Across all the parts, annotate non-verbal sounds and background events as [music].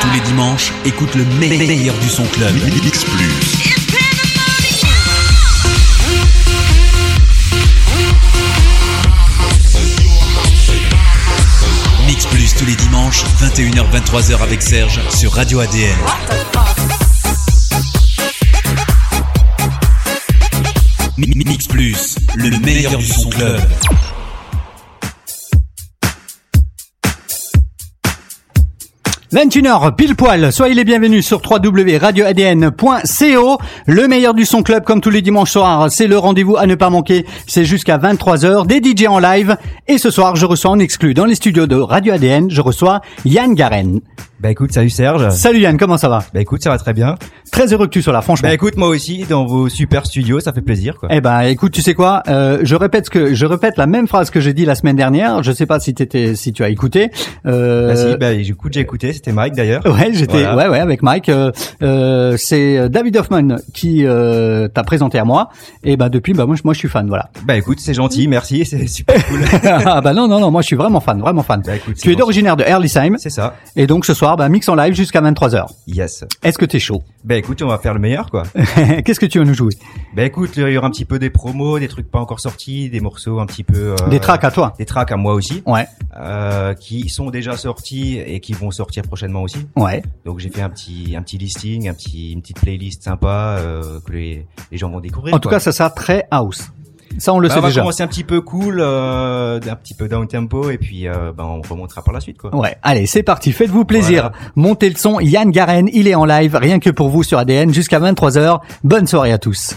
Tous les dimanches, écoute le me- meilleur du son club. Mix Plus. Mix Plus tous les dimanches, 21h-23h avec Serge sur Radio ADN. Mi- Mi- Mix Plus, le meilleur du son club. – 21h pile poil, soyez les bienvenus sur www.radioadn.co Le meilleur du son club comme tous les dimanches soirs, c'est le rendez-vous à ne pas manquer, c'est jusqu'à 23h, des DJ en live. Et ce soir je reçois en exclu dans les studios de Radio ADN, je reçois Yann Garen. Bah écoute, salut Serge. Salut Yann, comment ça va? Bah écoute, ça va très bien. Très heureux que tu sois là, franchement. Bah écoute, moi aussi, dans vos super studios, ça fait plaisir quoi. Eh ben, écoute, tu sais quoi? Euh, Je répète ce que je répète la même phrase que j'ai dit la semaine dernière. Je sais pas si t'étais, si tu as écouté. Euh, Bah si, bah j'écoute, j'ai écouté, c'était Mike d'ailleurs. Ouais, j'étais, Voilà. ouais, ouais, avec Mike. Euh, euh, c'est David Hoffman qui euh, t'a présenté à moi. Et bah depuis, bah moi, je- moi, je suis fan, voilà. Bah écoute, c'est gentil, merci, c'est super cool. [laughs] ah bah non, non, non, moi, je suis vraiment fan, vraiment fan. Bah écoute, tu es originaire de Herlisheim, C'est ça. et donc ce soir, bah mix en live jusqu'à 23h. Yes. Est-ce que t'es chaud? Bah écoute, on va faire le meilleur quoi. [laughs] Qu'est-ce que tu veux nous jouer? Bah écoute, il y aura un petit peu des promos, des trucs pas encore sortis, des morceaux un petit peu. euh, Des tracks à toi Des tracks à moi aussi, Ouais, euh, qui sont déjà sortis et qui vont sortir prochainement aussi. ouais. Donc j'ai fait un petit un petit listing, un petit une petite playlist sympa euh, que les, les gens vont découvrir. En tout quoi. cas, ça sera très house. Ça, on le Bah, sait on va déjà. commencer un petit peu cool, euh, un petit peu down tempo et puis euh, bah, on remontera par la suite quoi. Ouais, allez, c'est parti, faites-vous plaisir. Voilà. Montez le son, Yann Garen, il est en live, rien que pour vous sur ADN, jusqu'à 23h. Bonne soirée à tous.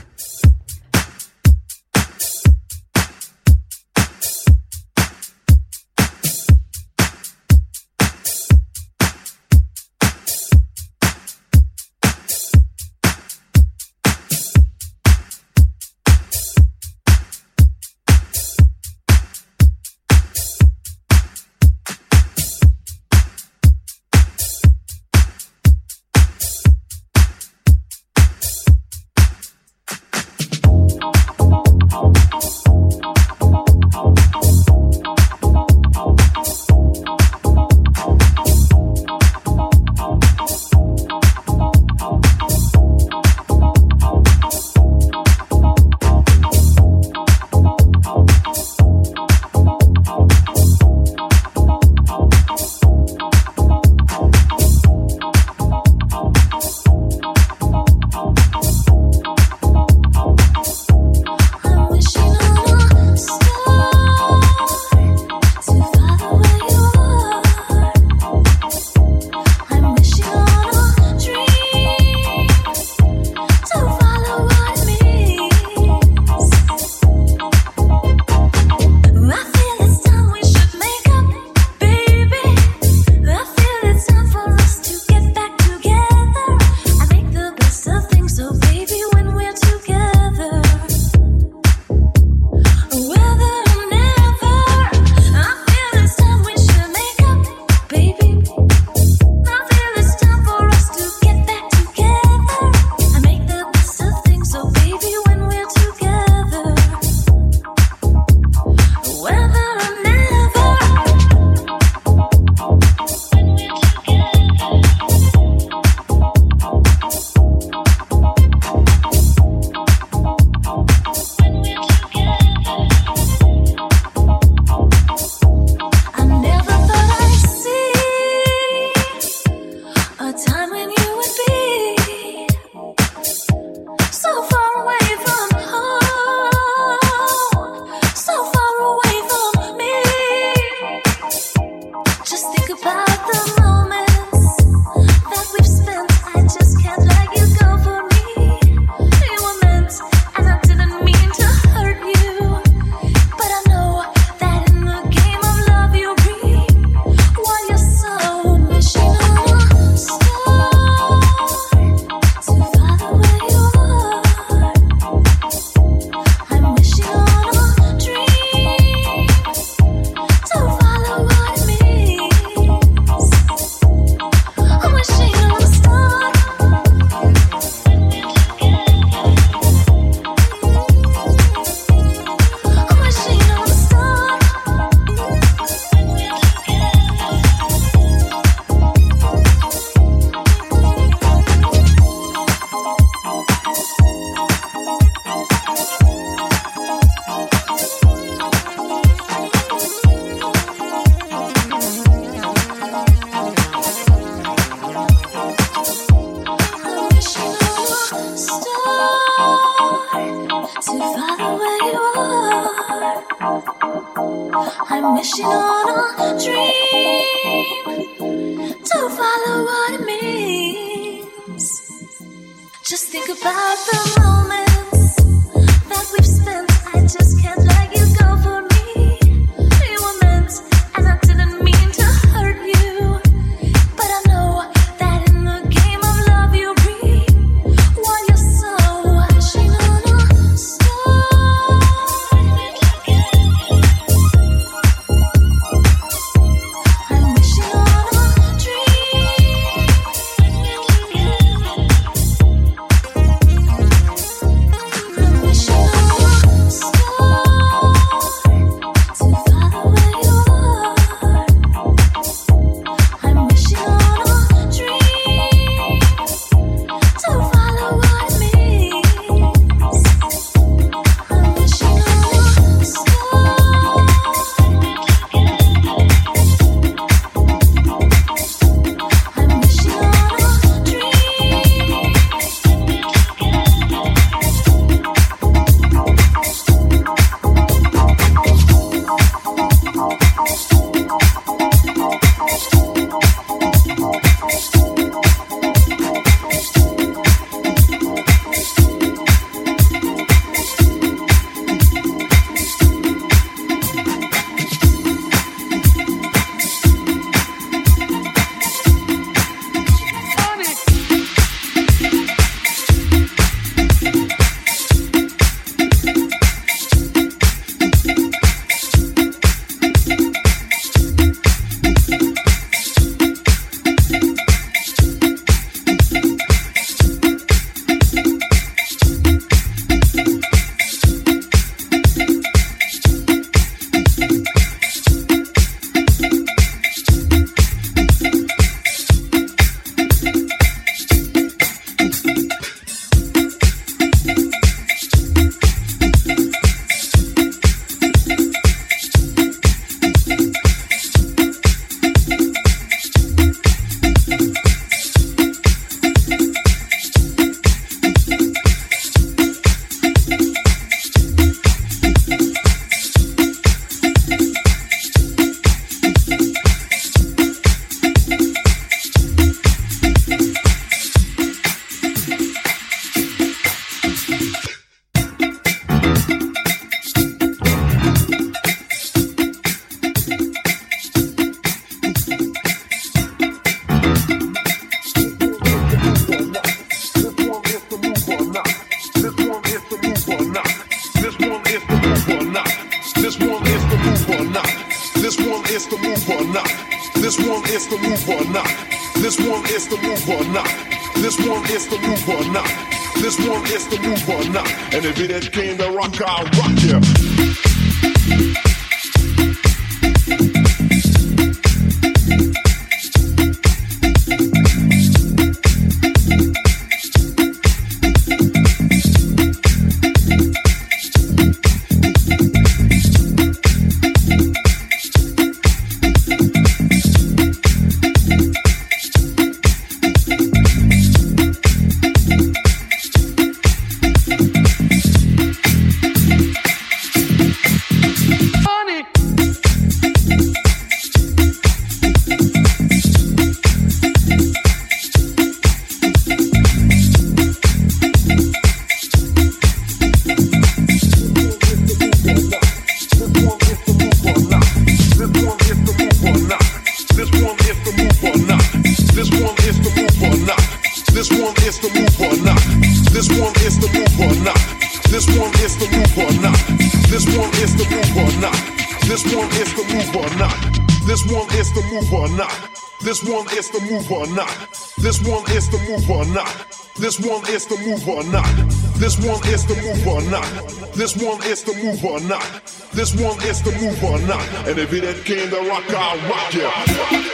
mover or not. This one is the mover or not. This one is the mover or not. This one is the mover or not. And if it ain't came to rock, I'll rock ya. Yeah.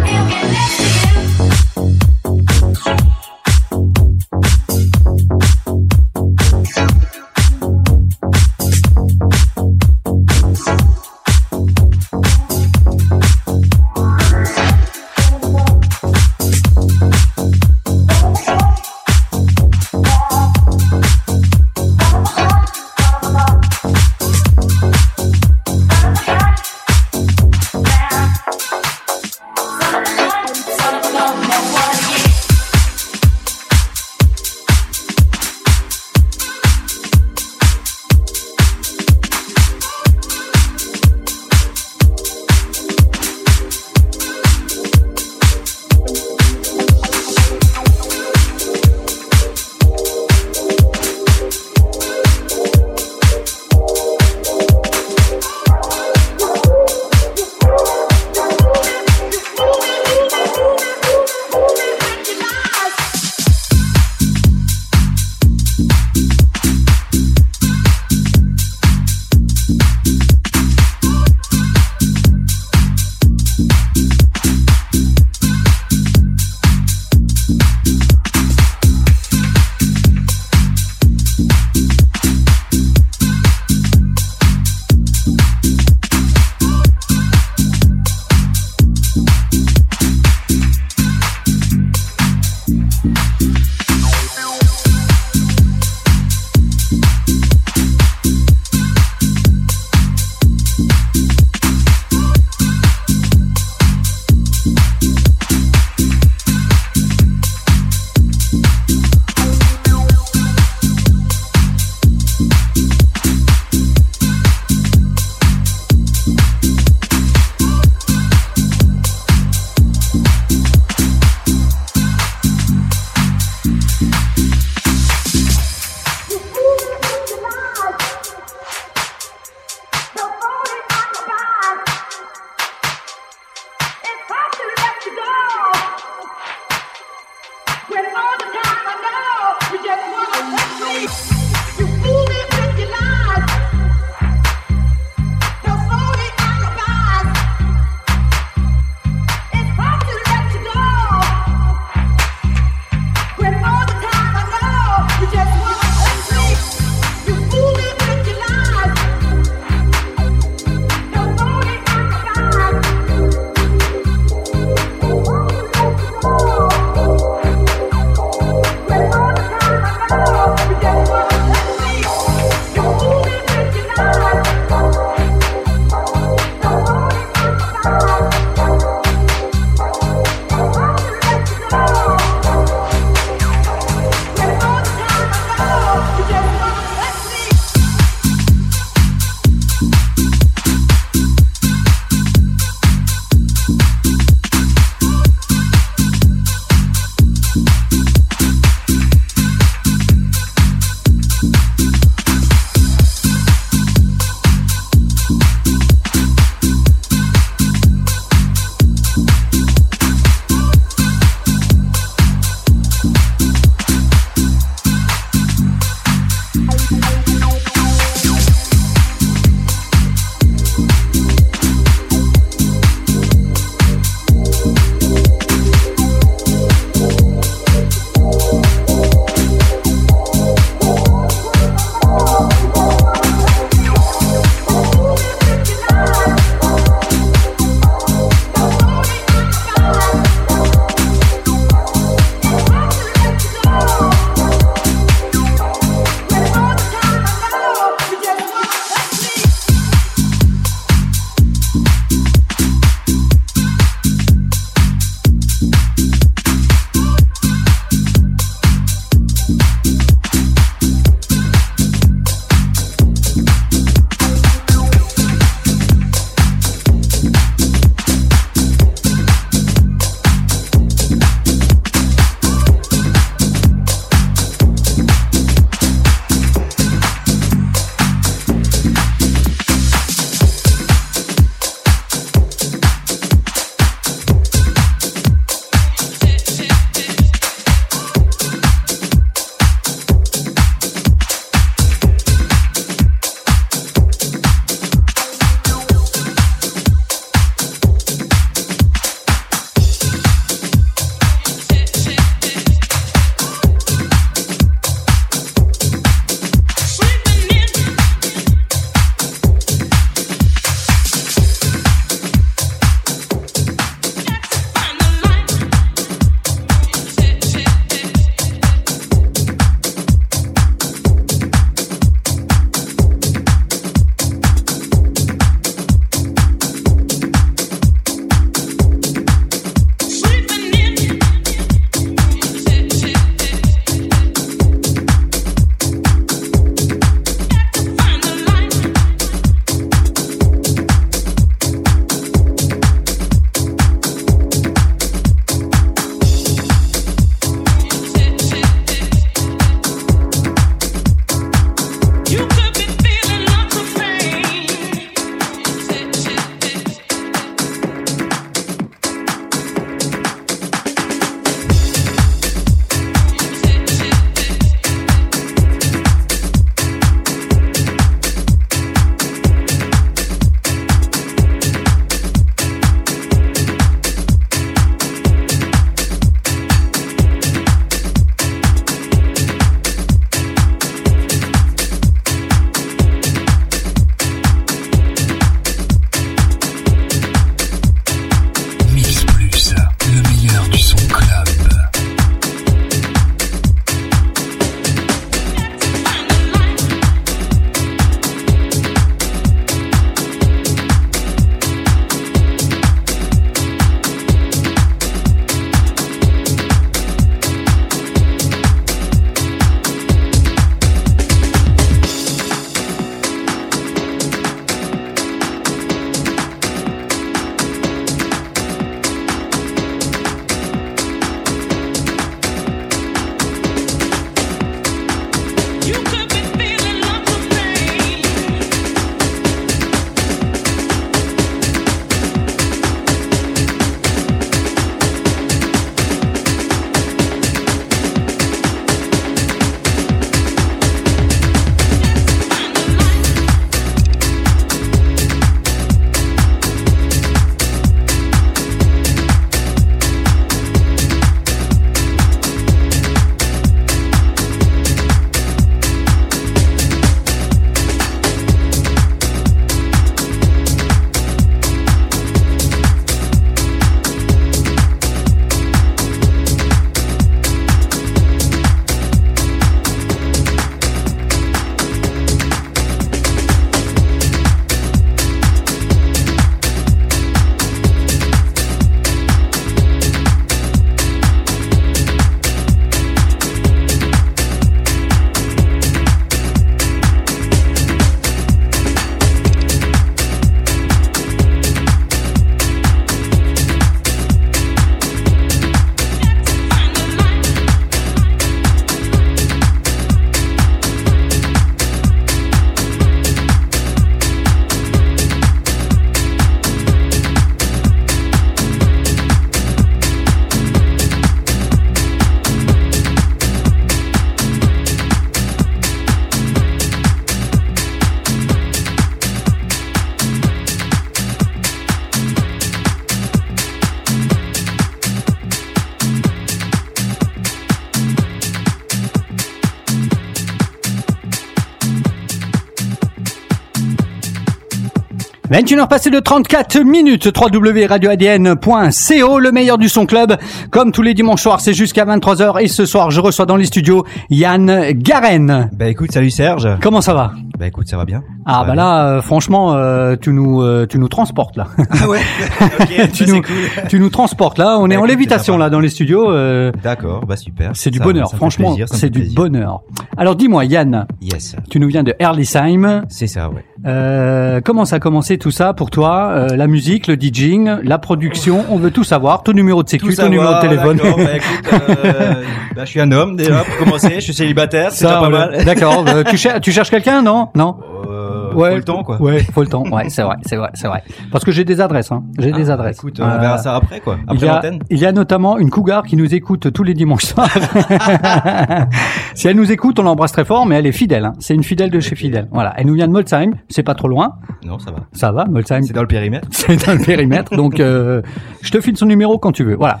21h passées de 34 minutes, www.radioadn.co, le meilleur du son club. Comme tous les dimanches soirs, c'est jusqu'à 23h et ce soir, je reçois dans les studios Yann Garen. Bah écoute, salut Serge. Comment ça va? Bah écoute, ça va bien. Ah bah là, euh, franchement, euh, tu nous euh, tu nous transportes là. Ah ouais. [laughs] ok, tu bah, nous cool. tu nous transportes là. On est Bah, en lévitation là dans les studios. euh, D'accord, bah super. c'est du Ça- bonheur, ça franchement, c'est du plaisir. bonheur. Alors dis-moi Yann, Yes, tu nous viens de Erlisheim. c'est ça, ouais. Euh, comment ça a commencé tout ça pour toi Euh, La musique, le DJing, la production, on veut tout savoir. Ton numéro de sécu, Tout ton numéro de téléphone. d'accord, bah, écoute, euh, bah, je suis un homme déjà pour commencer. Je suis célibataire, c'est pas mal. D'accord. Tu, cher- tu cherches quelqu'un, non? Non. Euh, faut le temps quoi. Ouais, faut le temps. Ouais, c'est vrai, c'est vrai, c'est vrai. Parce que j'ai des adresses, hein. J'ai des Ah, adresses. Écoute, on verra ça après quoi. Il Après y, a, l'antenne. il y a notamment une cougar qui nous écoute tous les dimanches soirs. [laughs] si elle nous écoute, on l'embrasse très fort, mais elle est fidèle. Hein. C'est une fidèle de chez fidèle. Voilà. Elle nous vient de Molsheim. C'est pas trop loin. Non, ça va. Ça va, Molsheim. C'est dans le périmètre. [laughs] C'est dans le périmètre. Donc, euh, je te file son numéro quand tu veux. Voilà.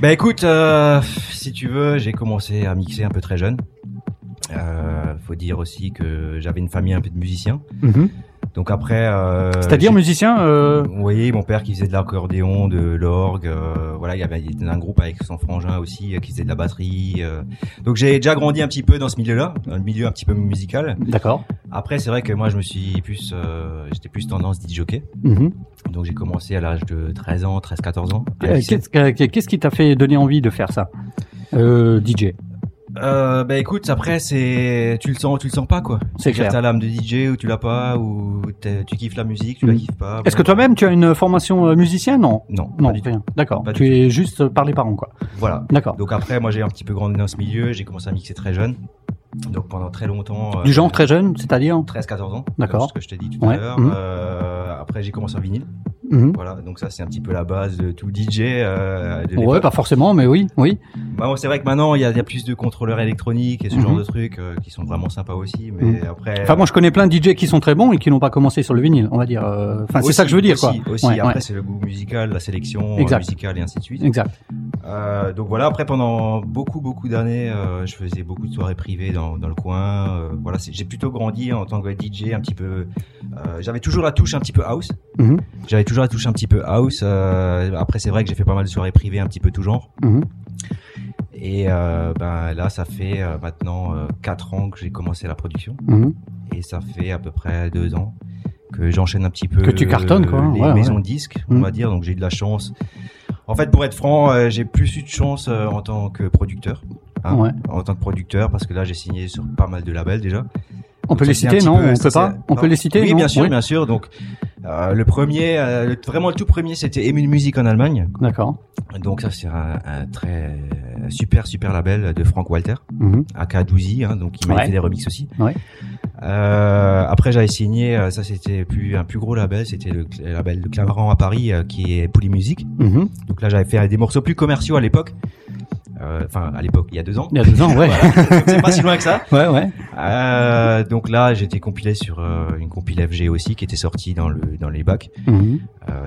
Bah écoute, euh, si tu veux, j'ai commencé à mixer un peu très jeune. Euh, faut dire aussi que j'avais une famille un peu de musiciens. Mhm. Donc après, euh, C'est-à-dire musicien. Euh... Voyez, mon père qui faisait de l'accordéon, de l'orgue, euh, voilà, il y avait il un groupe avec son frangin aussi qui faisait de la batterie. Donc j'ai déjà grandi un petit peu dans ce milieu-là, dans le milieu un petit peu musical. D'accord. Après, c'est vrai que moi, je me suis plus, j'étais plus tendance DJ jockey. Mhm. Donc j'ai commencé à l'âge de 13 ans, 13-14 ans. Qu'est-ce que- qu'est-ce qui t'a fait donner envie de faire ça? DJ. Euh, bah écoute, après c'est, tu le sens, ou tu le sens pas quoi. C'est clair. T'as l'âme de DJ ou tu l'as pas, ou tu kiffes la musique, tu la Mm. kiffes pas. Est-ce que toi-même tu as une formation euh, musicien Non? Non, Non, pas du rien. D'accord. Tu es juste par les parents, quoi. Voilà. D'accord. Donc après, moi j'ai un petit peu grandi dans ce milieu, j'ai commencé à mixer très jeune. Donc pendant très longtemps. euh, Du genre très jeune, c'est-à-dire? 13-14 ans. D'accord. Ce que je t'ai dit tout Ouais. à l'heure. Mhm. Euh, après j'ai commencé en vinyle. Mhm. Voilà. Donc ça c'est un petit peu la base de tout DJ. Euh, de Ouais, pas forcément, mais oui, oui. Bah, bon, c'est vrai que maintenant il y a, il y a plus de contrôleurs électroniques et ce genre Mhm. de trucs euh, qui sont vraiment sympas aussi. Mais après. Enfin, moi, je connais plein de DJ qui sont très bons et qui n'ont pas commencé sur le vinyle, on va dire. euh, Enfin, c'est ça que je veux dire, aussi, quoi. Aussi, Ouais, après ouais. c'est le goût musical, la sélection Exact. musicale et ainsi de suite. Exact. Euh, donc voilà, après pendant beaucoup beaucoup d'années, je faisais beaucoup de soirées privées dans, dans le coin. Voilà, c'est- j'ai plutôt grandi en tant que DJ un petit peu. J'avais toujours la touche un petit peu house. Mhm. J'avais toujours touche un petit peu house. euh, après c'est vrai que j'ai fait pas mal de soirées privées un petit peu tout genre. Mhm. Et euh, ben là, ça fait euh, maintenant euh, quatre ans que j'ai commencé la production. Mhm. Et ça fait à peu près deux ans que j'enchaîne un petit peu Que tu cartonnes, quoi. les Ouais, maisons ouais. disques, on Mm. va dire. Donc j'ai eu de la chance. En fait, pour être franc, euh, j'ai plus eu de chance euh, en tant que producteur. hein, Ouais. En tant que producteur, parce que là, j'ai signé sur pas mal de labels déjà. On peut les citer, non peu- On ça, peut pas On non. peut les citer Oui, non bien sûr, bien sûr. Donc euh, le premier, euh, le- vraiment le tout premier, c'était Emule Music en Allemagne. D'accord. Donc ça, c'est un, un très super super label de Frank Walter. Mhm. aka Douzy, hein, donc il m'a Ouais. fait des remixes aussi. Ouais. Euh, après j'avais signé, euh, ça c'était plus un plus gros label, c'était le, label de Clamaran à Paris euh, qui est Pouli Music. Mhm. Donc là j'avais fait des morceaux plus commerciaux à l'époque. Euh, Enfin à l'époque, il y a deux ans. Il y a deux ans, [laughs] ouais. C'est pas si loin que ça. [laughs] Ouais, ouais. Euh, donc là j'étais compilé sur euh, une compile FG aussi qui était sortie dans le dans les bacs. Mhm.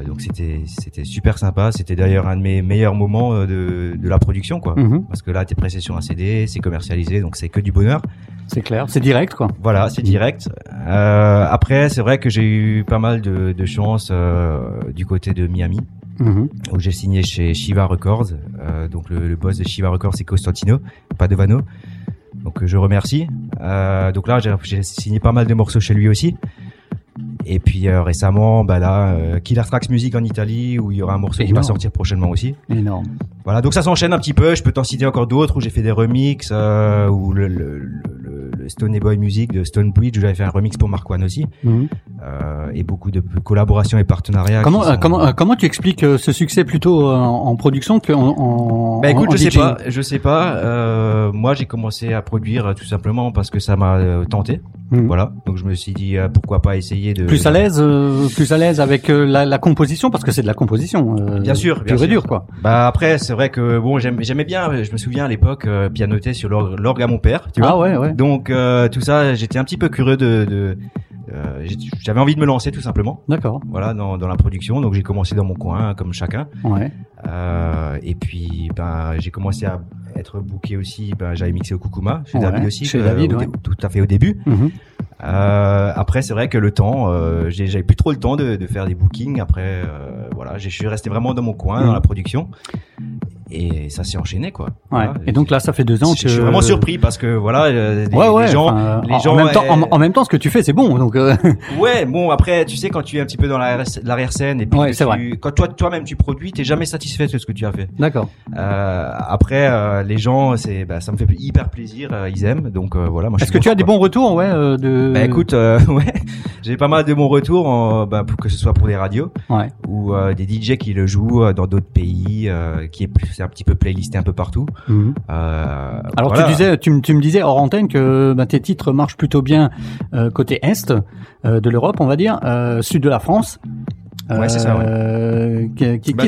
Donc c'était c'était super sympa. C'était d'ailleurs un de mes meilleurs moments de de la production quoi. Mhm. Parce que là t'es pressé sur un CD, c'est commercialisé, donc c'est que du bonheur. C'est clair. C'est direct, quoi. Voilà, c'est direct. Euh, après, c'est vrai que j'ai eu pas mal de, de chance euh, du côté de Miami, Mhm. où j'ai signé chez Shiva Records. Euh, donc le, le boss de Shiva Records, c'est Costantino Padovano. Donc je remercie. Euh, donc là, j'ai signé pas mal de morceaux chez lui aussi. Et puis euh, récemment, bah là, euh, Killer Tracks Music en Italie, où il y aura un morceau qui va sortir prochainement aussi. Énorme. Voilà, donc ça s'enchaîne un petit peu. Je peux t'en citer encore d'autres où j'ai fait des remixes, euh, le, le, le- le Stone Boy Music de Stone Bridge où j'avais fait un remix pour Mark One aussi, euh, et beaucoup de collaborations et partenariats. Comment, euh, sont- comment, euh, comment tu expliques ce succès plutôt en, en production qu'en en, Bah écoute, en je sais pas, je sais pas. Euh, moi, j'ai commencé à produire tout simplement parce que ça m'a tenté. Mhm. Voilà, donc je me suis dit euh, pourquoi pas essayer de Plus à l'aise, euh, plus à l'aise avec euh, la, la composition parce que c'est de la composition. Bien sûr, bien sûr. dure, quoi. Bah après, c'est vrai que bon, j'aimais bien. Je me souviens à l'époque pianoter sur l'orgue l'orgue à mon père. Tu vois Ah ouais, ouais. Donc euh, tout ça, j'étais un petit peu curieux de. de euh, j'avais envie de me lancer tout simplement. D'accord. Voilà, dans, dans la production. Donc j'ai commencé dans mon coin, comme chacun. Ouais. Euh, et puis, ben, j'ai commencé à être booké aussi. Ben, j'avais mixé au Kukuma chez Ouais, David aussi. chez David, ouais. tout à fait au début. Mhm. Euh, après, c'est vrai que le temps, euh, j'avais plus trop le temps de, de faire des bookings. Après, euh, voilà, je suis resté vraiment dans mon coin, dans la production, et ça s'est enchaîné, quoi. Ouais. Voilà. Et donc là, ça fait deux ans que. je suis vraiment surpris parce que voilà, euh, les, Ouais, ouais. les gens, enfin, les en- gens, en, même temps, en, euh, en même temps, ce que tu fais, c'est bon. Donc, euh, [laughs] ouais, bon après, tu sais quand tu es un petit peu dans la- l'arrière-scène et puis tu- vrai. quand toi toi-même tu produis, t'es jamais satisfait de ce que tu as fait. d'accord. Euh, après, euh, les gens, c'est, bah, ça me fait hyper plaisir, euh, ils aiment, donc euh, voilà. Moi, Est-ce que tu as des bons retours, ouais, euh, de. Bah écoute, euh, [laughs] ouais, j'ai pas mal de bons retours, en, bah, pour que ce soit pour des radios Ouais. ou euh, des DJ qui le jouent euh, dans d'autres pays, euh, qui est plus, c'est un petit peu playlisté un peu partout. Mhm. Euh, Alors voilà. tu disais, tu, me- tu me disais hors antenne que bah, tes titres marchent plutôt bien euh, côté est euh, de l'Europe, on va dire, euh, sud de la France. Ouais, c'est ça, ouais. Euh, Bah,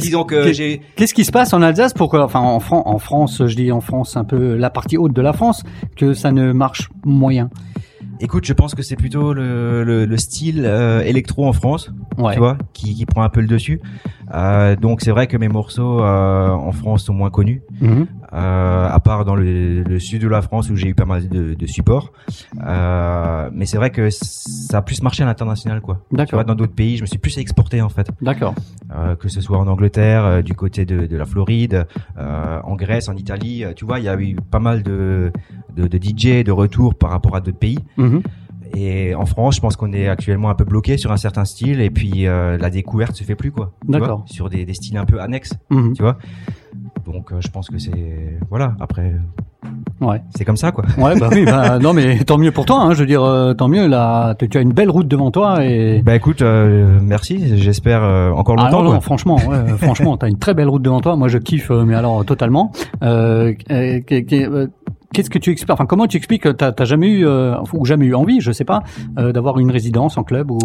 Qu'est-ce qui se passe en Alsace pour que, enfin en, Fran- en France, je dis en France un peu la partie haute de la France, que ça ne marche moyen? Écoute, je pense que c'est plutôt le, le, le style euh, électro en France, Ouais. tu vois, qui, qui prend un peu le dessus. Euh, donc c'est vrai que mes morceaux euh, en France sont moins connus. Mhm. Euh, à part dans le, le sud de la France où j'ai eu pas mal de, de support. Euh, mais c'est vrai que ça a plus marché à l'international, quoi. D'accord. dans d'autres pays, je me suis plus exporté en fait, D'accord. euh, que ce soit en Angleterre, euh, du côté de, de la Floride, euh, en Grèce, en Italie. euh, tu vois, il y a eu pas mal de, de, de DJ de retour par rapport à d'autres pays. Mhm. Et en France, je pense qu'on est actuellement un peu bloqué sur un certain style, et puis euh, la découverte se fait plus, quoi. D'accord. Sur des, des styles un peu annexes, Mhm. tu vois. Donc, euh, je pense que c'est voilà. Après, Ouais. c'est comme ça, quoi. Ouais, bah oui, bah, [laughs] non, mais tant mieux pour toi. Hein, je veux dire, euh, tant mieux. Là, tu as une belle route devant toi et. Bah écoute, euh, merci. J'espère euh, encore Ah longtemps. non, non, franchement, ouais, euh, [laughs] franchement, t'as une très belle route devant toi. Moi, je kiffe, euh, mais alors totalement. Euh, qu'est- qu'est- Qu'est-ce que tu expliques Enfin, comment tu expliques que t'as t'as jamais eu euh, ou jamais eu envie, je sais pas, euh, d'avoir une résidence en club ou?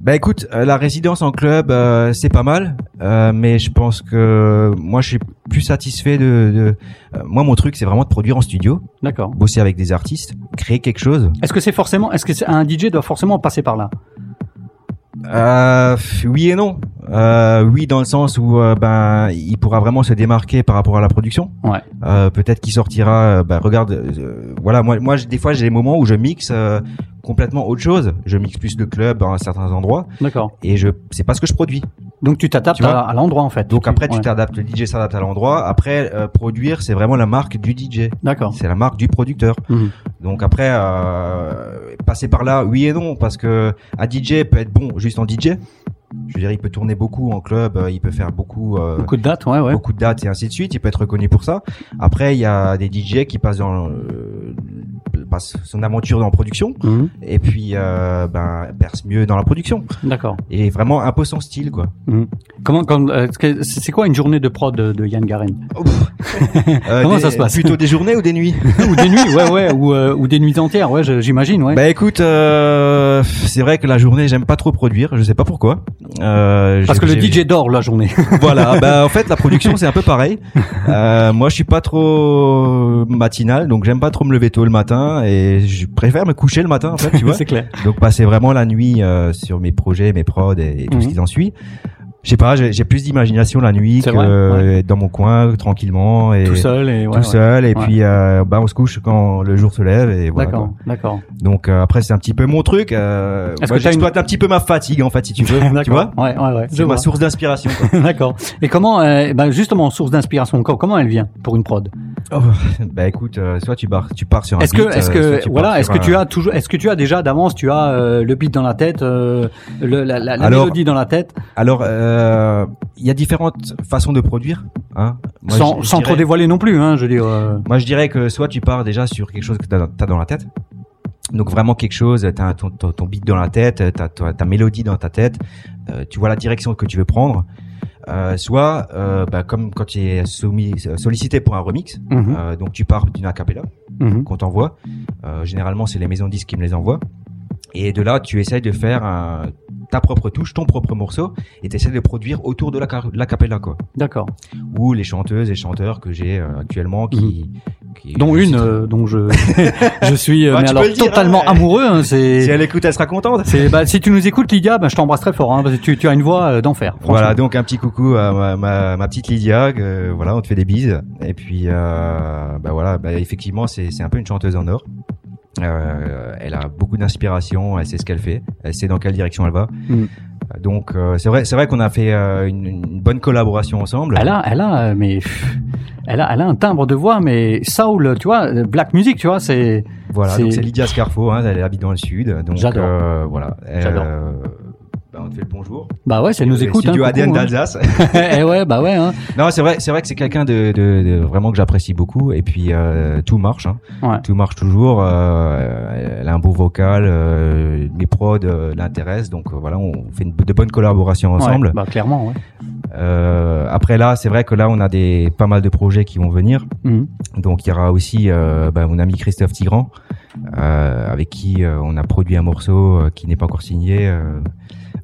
Bah écoute, euh, la résidence en club, euh, c'est pas mal, euh, mais je pense que moi je suis plus satisfait de. de euh, moi mon truc c'est vraiment de produire en studio, D'accord. bosser avec des artistes, créer quelque chose. Est-ce que c'est forcément Est-ce que c'est- un DJ doit forcément passer par là? Euh, oui et non. Euh, oui dans le sens où euh, ben il pourra vraiment se démarquer par rapport à la production. Ouais. Euh, Peut-être qu'il sortira. euh, bah, regarde, euh, voilà moi moi des fois j'ai des moments où je mixe euh, complètement autre chose. Je mixe plus le club à certains endroits D'accord. et je c'est pas ce que je produis. Donc tu t'adaptes à, à l'endroit en fait. Donc après tu ouais. t'adaptes, le DJ s'adapte à l'endroit. Après euh, produire c'est vraiment la marque du DJ. D'accord. C'est la marque du producteur. Mhm. Donc après, euh, passer par là, oui et non, parce que un DJ peut être bon juste en DJ. Je veux dire, il peut tourner beaucoup en club, euh, il peut faire beaucoup, euh, Beaucoup de dates, ouais, ouais. beaucoup de dates et ainsi de suite. Il peut être reconnu pour ça. Après, il y a des DJ qui passent dans euh, passent son aventure la production Mhm. et puis euh, ben perce mieux dans la production D'accord. et vraiment impose son style quoi. Mhm. Comment, quand, euh, c'est quoi une journée de prod de, de Yann Garen [laughs] Euh, Comment des- ça se passe Plutôt des journées ou des nuits [laughs] Ou des nuits, ouais, ouais, ou, euh, ou des nuits entières, ouais, j'imagine, ouais. Bah écoute, euh, c'est vrai que la journée j'aime pas trop produire, je sais pas pourquoi. Parce que le DJ dort la journée. [laughs] Voilà, bah en fait la production c'est un peu pareil. Moi je suis pas trop matinal, donc j'aime pas trop me lever tôt le matin et je préfère me coucher le matin en fait, tu [laughs] vois. c'est clair. donc passer vraiment la nuit euh, sur mes projets, mes prods et, et tout Mhm. ce qui s'en suit. Je sais pas, j'ai plus d'imagination la nuit que vrai, dans mon coin tranquillement et Tout seul et ouais, tout ouais. seul et puis euh, bah on se couche quand le jour se lève et voilà. D'accord, d'accord. Donc euh, après c'est un petit peu mon truc. Euh, Est-ce que j'exploite un petit peu ma fatigue en fait si tu veux, [laughs] tu vois. Ouais, ouais, ouais. C'est ma vois. source d'inspiration. [laughs] D'accord. Et comment, euh, ben justement, source d'inspiration, co- comment elle vient pour une prod? Oh, [laughs] bah écoute, euh, soit tu pars, tu pars sur un Est-ce que, est-ce euh, que, voilà, est-ce que tu as toujours, est-ce que tu as déjà d'avance, tu as euh, le beat dans la tête, euh, le, la, la, la Alors- mélodie dans la tête, Alors, euh, il y a différentes façons de produire. Hein. Moi, sans, je- je sans trop dévoiler non plus, hein, je veux dire. euh, Moi, je dirais que soit tu pars déjà sur quelque chose que tu as dans la tête. Donc vraiment quelque chose, tu as ton, ton, ton beat dans la tête, tu as ta mélodie dans ta tête, euh, tu vois la direction que tu veux prendre. Euh, soit, euh, bah, comme quand tu es soumis, sollicité pour un remix, mhm, euh, donc tu pars d'une acapella. mhm. qu'on t'envoie. Euh, généralement, c'est les maisons de disques qui me les envoient. Et de là, tu essayes de faire un- ta propre touche, ton propre morceau, et tu essaies de produire autour de la, la capella, quoi. D'accord. Ou les chanteuses et chanteurs que j'ai euh, actuellement qui, qui- Mhm. Dont je une, euh, dont je, [laughs] je suis, euh, Bah, mais alors dire, totalement hein. amoureux. hein, Si elle écoute, elle sera contente. c'est, bah, si tu nous écoutes, Lydia, bah, je t'embrasse très fort, hein, parce que tu, tu as une voix euh, d'enfer. franchement. Voilà, donc un petit coucou à ma, ma, ma petite Lydia. que, voilà, on te fait des bises. Et puis, euh, bah voilà, bah effectivement, c'est c'est un peu une chanteuse en or. Euh, elle a beaucoup d'inspiration, elle sait ce qu'elle fait, elle sait dans quelle direction elle va. Mm. Donc euh, c'est vrai, c'est vrai qu'on a fait euh, une, une bonne collaboration ensemble. Elle a, elle a, euh, mais elle a, elle a un timbre de voix, mais soul, tu vois, euh, black music, tu vois, c'est. Voilà, c'est- donc c'est Lydia Scarfo, hein, elle habite dans le sud. Donc J'adore. euh, voilà. J'adore. Bah, on te fait le bonjour. Bah ouais, c'est elle nous écoute. Studio hein, ADN hein. d'Alsace. [laughs] Eh ouais, bah ouais. Hein. [laughs] non, c'est vrai, c'est vrai que c'est quelqu'un de, de, de- vraiment que j'apprécie beaucoup. Et puis euh, tout marche, hein. Ouais. tout marche toujours. Euh, elle a un beau vocal, euh, les prods euh, l'intéressent, donc euh, voilà, on fait une, de bonnes collaborations ensemble. Ouais, bah clairement, ouais. Euh, après là, c'est vrai que là, on a des pas mal de projets qui vont venir. Mhm. Donc il y aura aussi bah, mon ami Christophe Tigran, euh, avec qui on a produit un morceau qui n'est pas encore signé. euh,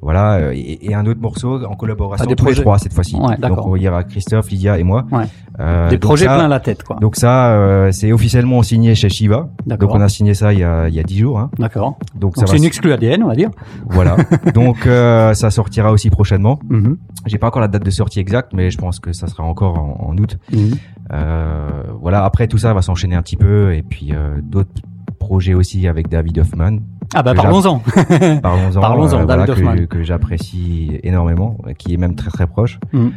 voilà, euh, et, et un autre morceau en collaboration Ah, des projets. les trois cette fois-ci. Ouais, donc il y aura Christophe, Lydia et moi. Ouais. Euh, Des projets ça- plein la tête, quoi. Donc ça, euh, c'est officiellement signé chez Shiva. Donc on a signé ça il y a il y a dix jours. Hein. D'accord. Donc, va. c'est une exclue ADN, on va dire. Voilà. [laughs] donc euh, ça sortira aussi prochainement. Mhm. J'ai pas encore la date de sortie exacte, mais je pense que ça sera encore en, en août. Euh, voilà. Après tout ça va s'enchaîner un petit peu et puis euh, d'autres projets aussi avec David Hoffman. Ah bah parlons-en. [laughs] Parlons-en. Parlons-en, euh, voilà, que, que j'apprécie énormément, qui est même très très proche. Mhm.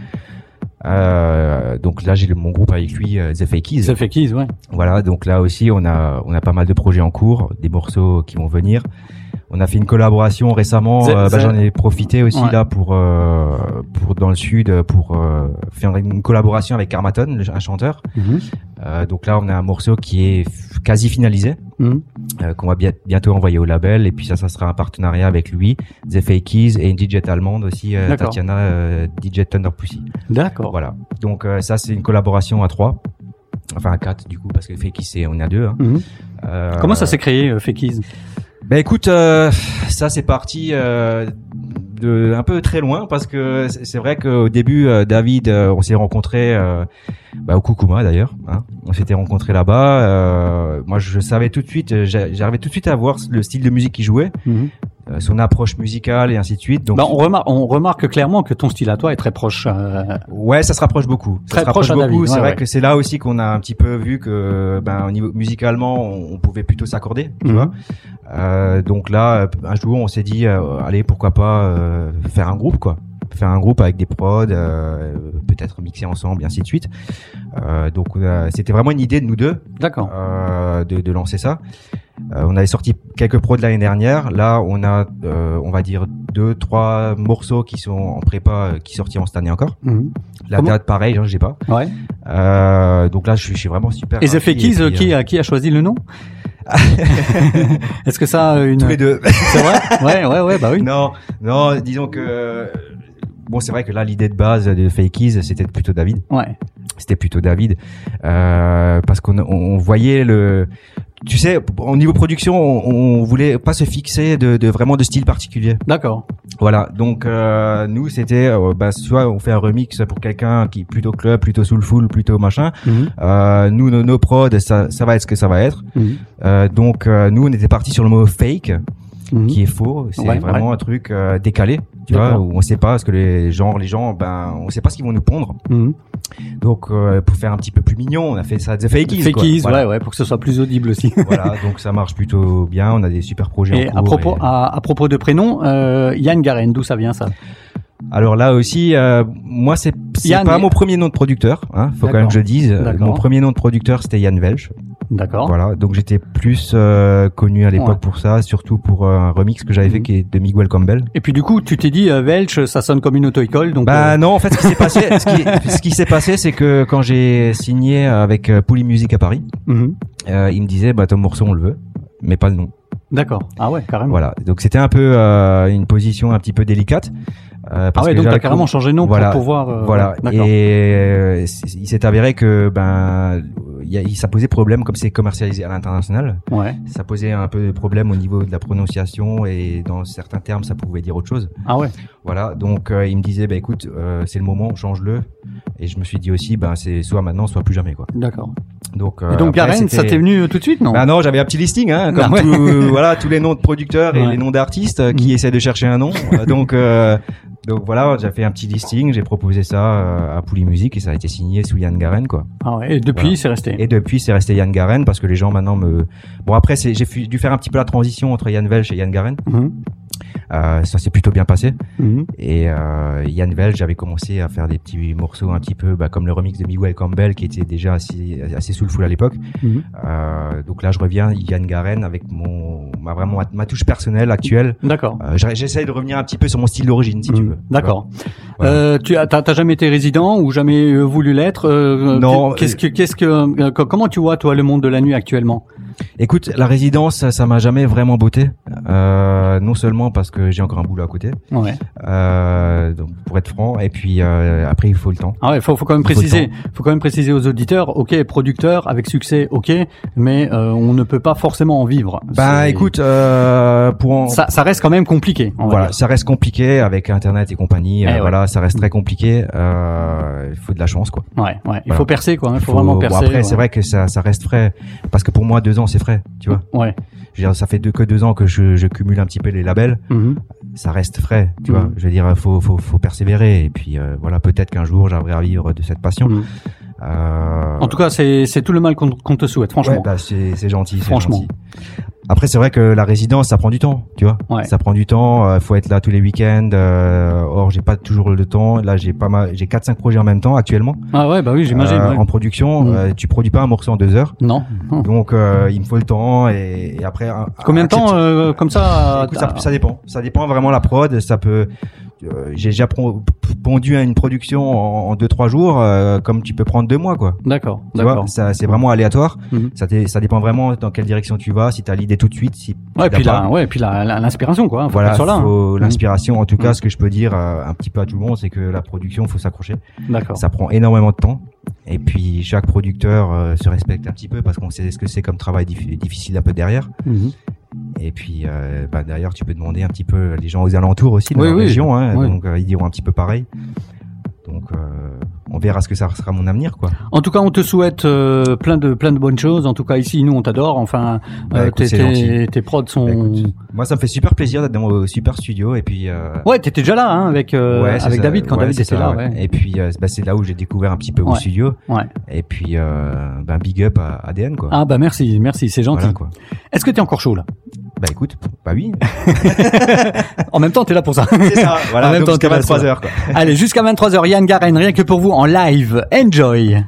Euh, donc là j'ai mon groupe avec lui, euh, The Fakies. Fait kiss, ouais. Voilà, donc là aussi on a on a pas mal de projets en cours, des morceaux qui vont venir. On a fait une collaboration récemment, euh, bah, j'en ai profité aussi Ouais. là pour euh, pour dans le sud pour euh, faire une collaboration avec Carmaton, le- un chanteur. Euh, donc là on a un morceau qui est quasi finalisé, euh, qu'on va bien- bientôt envoyer au label et puis ça ça sera un partenariat avec lui, The Fakies et une DJ allemande aussi, euh. Tatiana euh, DJ Thunder Pussy. D'accord. Voilà. Donc euh, ça c'est une collaboration à trois. Enfin à quatre du coup parce que c'est on est à deux. Hein. Mhm. Euh, Comment ça s'est créé, euh, Fakies Ben écoute, euh, ça c'est parti euh, de un peu très loin parce que c'est vrai qu'au début euh, David, euh, on s'est rencontrés euh, bah, au Kukuma d'ailleurs. Hein, on s'était rencontrés là-bas. moi je savais tout de suite, j'a- j'arrivais tout de suite à voir le style de musique qu'il jouait, Mhm. Euh, son approche musicale et ainsi de suite. Donc Bah, on, remarque, on remarque clairement que ton style à toi est très proche. euh, Ouais, ça se rapproche beaucoup. Ça Très se rapproche proche beaucoup. C'est ouais, vrai que c'est là aussi qu'on a un petit peu vu que, ben, au niveau musicalement, on, on pouvait plutôt s'accorder, tu Mhm. vois. Euh, donc là, un jour, on s'est dit, euh, allez, pourquoi pas euh, faire un groupe, quoi. Faire un groupe avec des prods, euh, peut-être mixer ensemble, et ainsi de suite. Euh, donc, euh, c'était vraiment une idée de nous deux D'accord. euh, de, de lancer ça. Euh, on avait sorti quelques prods l'année dernière. Là, on a, euh, on va dire, deux, trois morceaux qui sont en prépa, qui sortiront cette année encore. Mhm. La Comment- date, pareil, hein, je sais pas. Ouais. Euh, donc là, je suis, je suis vraiment super. Et The. Fakies, qui, euh, a, qui a choisi le nom [laughs] Est-ce que ça a une... tous les deux. C'est vrai? Ouais, ouais, ouais, bah oui. non, non, disons que bon, c'est vrai que là, l'idée de base de Fakies, c'était plutôt David. Ouais. C'était plutôt David euh, parce qu'on on, voyait le. Tu sais, au niveau production, on, on voulait pas se fixer de, de vraiment de style particulier. D'accord. Voilà, donc euh, nous c'était, euh, bah, vois, on fait un remix pour quelqu'un qui est plutôt club, plutôt soulful, plutôt machin. Mhm. Euh, nous, nos, nos prods, ça, ça va être ce que ça va être. Mhm. Euh, donc euh, nous, on était parti sur le mot fake, Mhm. qui est faux. C'est Ouais, vraiment un truc euh, décalé, tu vois, où on sait pas ce que les gens, les gens, ben, on sait pas ce qu'ils vont nous pondre. Mhm. Donc euh, pour faire un petit peu plus mignon, on a fait ça the fakies. quoi. Fakies, Voilà. ouais, ouais, pour que ce soit plus audible aussi. [laughs] voilà, donc ça marche plutôt bien. On a des super projets Et en cours. à propos, et- à, à propos de prénom, euh, Yann Garen, d'où ça vient ça? Alors là aussi, euh, moi c'est pas mais- mon premier nom de producteur. Hein, faut quand même que je dise. Euh. Mon premier nom de producteur c'était Yann Welch. D'accord. Voilà, donc j'étais plus euh, connu à l'époque Ouais. pour ça, surtout pour euh, un remix que j'avais fait Mhm. qui est de Miguel Campbell. Et puis du coup, tu t'es dit, euh, Welch, ça sonne comme une auto-école, donc... Bah euh, non, en fait, ce qui s'est passé, ce qui, [laughs] ce qui s'est passé, c'est que quand j'ai signé avec euh, Poly Music à Paris, euh, il me disait, bah ton morceau on le veut, mais pas le nom. D'accord. Ah ouais, carrément. Voilà, donc c'était un peu euh, une position un petit peu délicate. Euh, Ah parce ouais, que donc t'as carrément changé de nom Voilà. pour pouvoir... euh, Voilà. Et euh, il s'est avéré que ben il y a, ça posait problème comme c'est commercialisé à l'international. Ouais. Ça posait un peu de problème au niveau de la prononciation et dans certains termes ça pouvait dire autre chose. Ah ouais. Voilà. Donc euh, il me disait bah écoute c'est le moment change-le. Et je me suis dit aussi ben c'est soit maintenant soit plus jamais quoi. D'accord. Donc euh, Et donc Garen, ça t'est venu euh, tout de suite, non bah non, j'avais un petit listing, hein, comme Ah ouais. tout- [laughs] voilà tous les noms de producteurs et Ouais. les noms d'artistes euh, qui Mhm. essaient de chercher un nom. Donc euh, Donc voilà, j'ai fait un petit listing, j'ai proposé ça à Pouli Music et ça a été signé sous Yann Garen quoi. Ah ouais, et depuis, Voilà. c'est resté. Et depuis, c'est resté Yann Garen parce que les gens maintenant me. Bon après, j'ai dû faire un petit peu la transition entre Yann Welch et Yann Garen. Mhm, Euh, ça s'est plutôt bien passé. mhm. Et euh, Yann Welch, j'avais commencé à faire des petits morceaux un petit peu, bah, comme le remix de Miguel Campbell qui était déjà assez, assez soulful à l'époque. Mhm. Euh, donc là, je reviens Yann Garen avec mon, ma vraiment ma, touche personnelle actuelle. D'accord. Euh, j'essaie- de revenir un petit peu sur mon style d'origine, si tu Mhm. veux. D'accord. Voilà. Tu as, t'as jamais été résident ou jamais voulu l'être Non, Qu'est-ce que, qu'est-ce que, co- comment tu vois toi le monde de la nuit actuellement? Écoute, la résidence, ça- m'a jamais vraiment. Euh, non seulement parce que j'ai encore un boulot à côté, Ouais. euh, donc pour être franc, et puis euh, après il faut le temps. Ah ouais, faut, faut quand même Il préciser, faut quand même préciser aux auditeurs. Ok, producteur avec succès, ok, mais euh, on ne peut pas forcément en vivre. Bah écoute, euh, pour en, ça, ça reste quand même compliqué. voilà, dire. ça reste compliqué avec Internet et compagnie. Eh euh, ouais. Voilà, ça reste très compliqué. Euh, Il faut de la chance, quoi. Ouais, ouais. Il faut percer quoi. Il faut, Faut- vraiment bon, percer. après, ouais. c'est vrai que ça, ça reste frais, parce que pour moi, deux ans, c'est frais, tu vois. Ouais. Je veux dire, ça fait deux, que deux ans que je, je cumule un petit peu les labels. Mhm. Ça reste frais, tu Mhm. vois. Je veux dire, faut, faut, faut persévérer. Et puis euh, voilà, peut-être qu'un jour, j'arriverai à vivre de cette passion. Euh, En tout cas, c'est tout le mal qu'on qu'on te souhaite, franchement. Ouais, bah, c'est gentil, Franchement. gentil. Après, c'est vrai que la résidence, ça prend du temps, tu vois. Ouais. Ça prend du temps. euh, faut être là tous les week-ends. Euh, or, j'ai pas toujours le temps. Là, j'ai pas mal, j'ai quatre cinq projets en même temps actuellement Ah ouais, bah oui, j'imagine. euh, ouais. en production. Euh, tu produis pas un morceau en deux heures, Non. donc euh, il me faut le temps et, et après. Combien de temps euh, comme ça Écoute, ça, ça dépend. Ça dépend vraiment la prod. Ça peut. Euh, j'ai déjà pondu à une production en, en deux trois jours, euh, comme tu peux prendre deux mois, quoi. D'accord, d'accord. ça c'est vraiment aléatoire. Mhm. Ça, dé- ça dépend vraiment dans quelle direction tu vas. Si t'as l'idée tout de suite, si Ouais, puis là, ouais, puis la- la- l'inspiration quoi. Faut voilà, hein. faut l'inspiration. En tout cas, Mhm. ce que je peux dire euh, un petit peu à tout le monde, c'est que la production, faut s'accrocher. D'accord. Ça prend énormément de temps. Et puis chaque producteur euh, se respecte un petit peu parce qu'on sait ce que c'est comme travail dif- difficile un peu derrière. Mhm. Et puis euh, bah, derrière, tu peux demander un petit peu les gens aux alentours aussi de Oui, la oui. région. Hein, Oui. Donc euh, ils diront un petit peu pareil. Donc euh, on verra ce que ça sera mon avenir, quoi. En tout cas, on te souhaite euh, plein de plein de bonnes choses. En tout cas, ici, nous, on t'adore. Enfin, Bah, euh, écoute, tes, tes, prods sont. Bah, écoute, moi, ça me fait super plaisir d'être dans vos super studio. Et puis euh, ouais, t'étais déjà là hein, avec euh, Ouais, avec ça. David quand Ouais, David était ça, là. ouais. Et puis euh, bah, c'est là où j'ai découvert un petit peu studios. Ouais. Et puis euh, ben big up à ADN quoi. Ah bah merci, merci, c'est gentil. Voilà, quoi. Est-ce que t'es encore chaud là? Bah écoute, bah oui. [laughs] En même temps, t'es là pour ça. C'est ça. [laughs] En Voilà. même temps, jusqu'à t'es là, 23 c'est heures quoi. Allez, jusqu'à 23h, Yann Garen, rien que pour vous en live. Enjoy.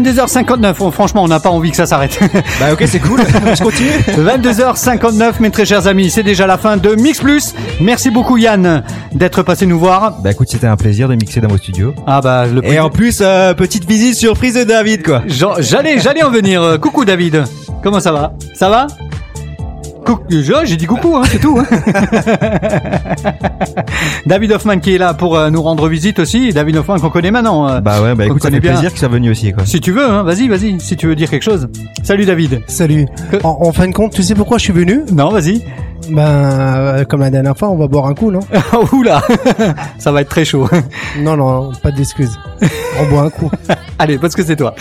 22h59. Oh, franchement, on n'a pas envie que ça s'arrête. [laughs] Bah ok, c'est cool. Je continue. [laughs] 22h59, mes très chers amis, c'est déjà la fin de Mix Plus. Merci beaucoup Yann d'être passé nous voir. Bah écoute, c'était un plaisir de mixer dans vos studios. Ah bah le Et en plus, euh, petite visite surprise de David, quoi. J'allais, j'allais en venir. Euh, Coucou David. Comment ça va? Ça va? Coucou, je- j'ai dit coucou, hein, c'est tout. hein. [laughs] [laughs] David Hoffman qui est là pour euh, nous rendre visite aussi. David Hoffman qu'on connaît maintenant. euh. Bah ouais, bah On écoute, ça fait bien. plaisir qu'il soit venu aussi, quoi. Si tu veux, hein, vas-y, vas-y. Si tu veux dire quelque chose. Salut David. Salut. Que- En, en fin de compte, tu sais pourquoi je suis venu? Non, vas-y. Ben, euh, comme la dernière fois, on va boire un coup, non? [laughs] Oula, [laughs] ça va être très chaud. Non, non, pas d'excuses. On boit un coup. Allez, parce que c'est toi.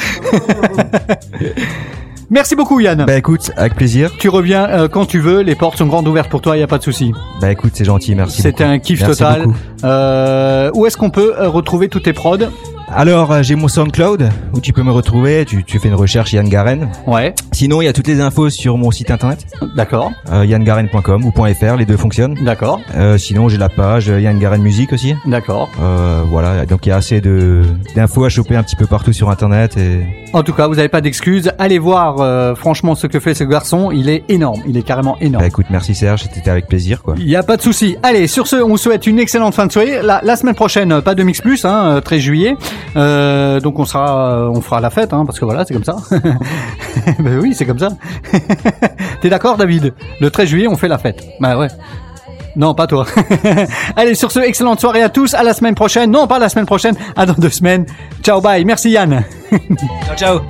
Merci beaucoup Yann. Bah écoute, avec plaisir. Tu reviens euh, quand tu veux, les portes sont grandes ouvertes pour toi, il y a pas de souci. Bah écoute, c'est gentil, merci. C'était un kiff Merci total. Euh, où est-ce qu'on peut euh, retrouver tous tes prods? Alors, euh, j'ai mon SoundCloud où tu peux me retrouver. Tu, tu fais une recherche Yann Garen. Ouais, Sinon, il y a toutes les infos sur mon site internet, d'accord, euh, yanngaren.com ou .fr, les deux fonctionnent. d'accord, Euh, sinon, j'ai la page euh, Yann Garen Musique aussi. d'accord. Euh, voilà, donc il y a assez de d'infos à choper un petit peu partout sur internet et En tout cas, vous n'avez pas d'excuses. Allez voir, euh, franchement, ce que fait ce garçon. Il est énorme. Il est carrément énorme. bah écoute, merci Serge, c'était avec plaisir quoi. Il n'y a pas de souci. Allez, sur ce, on vous souhaite une excellente fin de soirée. La, la semaine prochaine, euh, pas de Mix Plus, hein, euh, 13 juillet. Euh, donc on sera, euh, on fera la fête, hein, parce que voilà, c'est comme ça. [laughs] ben oui, c'est comme ça. [laughs] T'es d'accord, David? Le 13 juillet, on fait la fête. Ben ouais. Non, pas toi. [laughs] Allez, sur ce, excellente soirée à tous. À la semaine prochaine. Non, pas la semaine prochaine. À dans deux semaines. Ciao, bye. Merci Yann. ciao, ciao.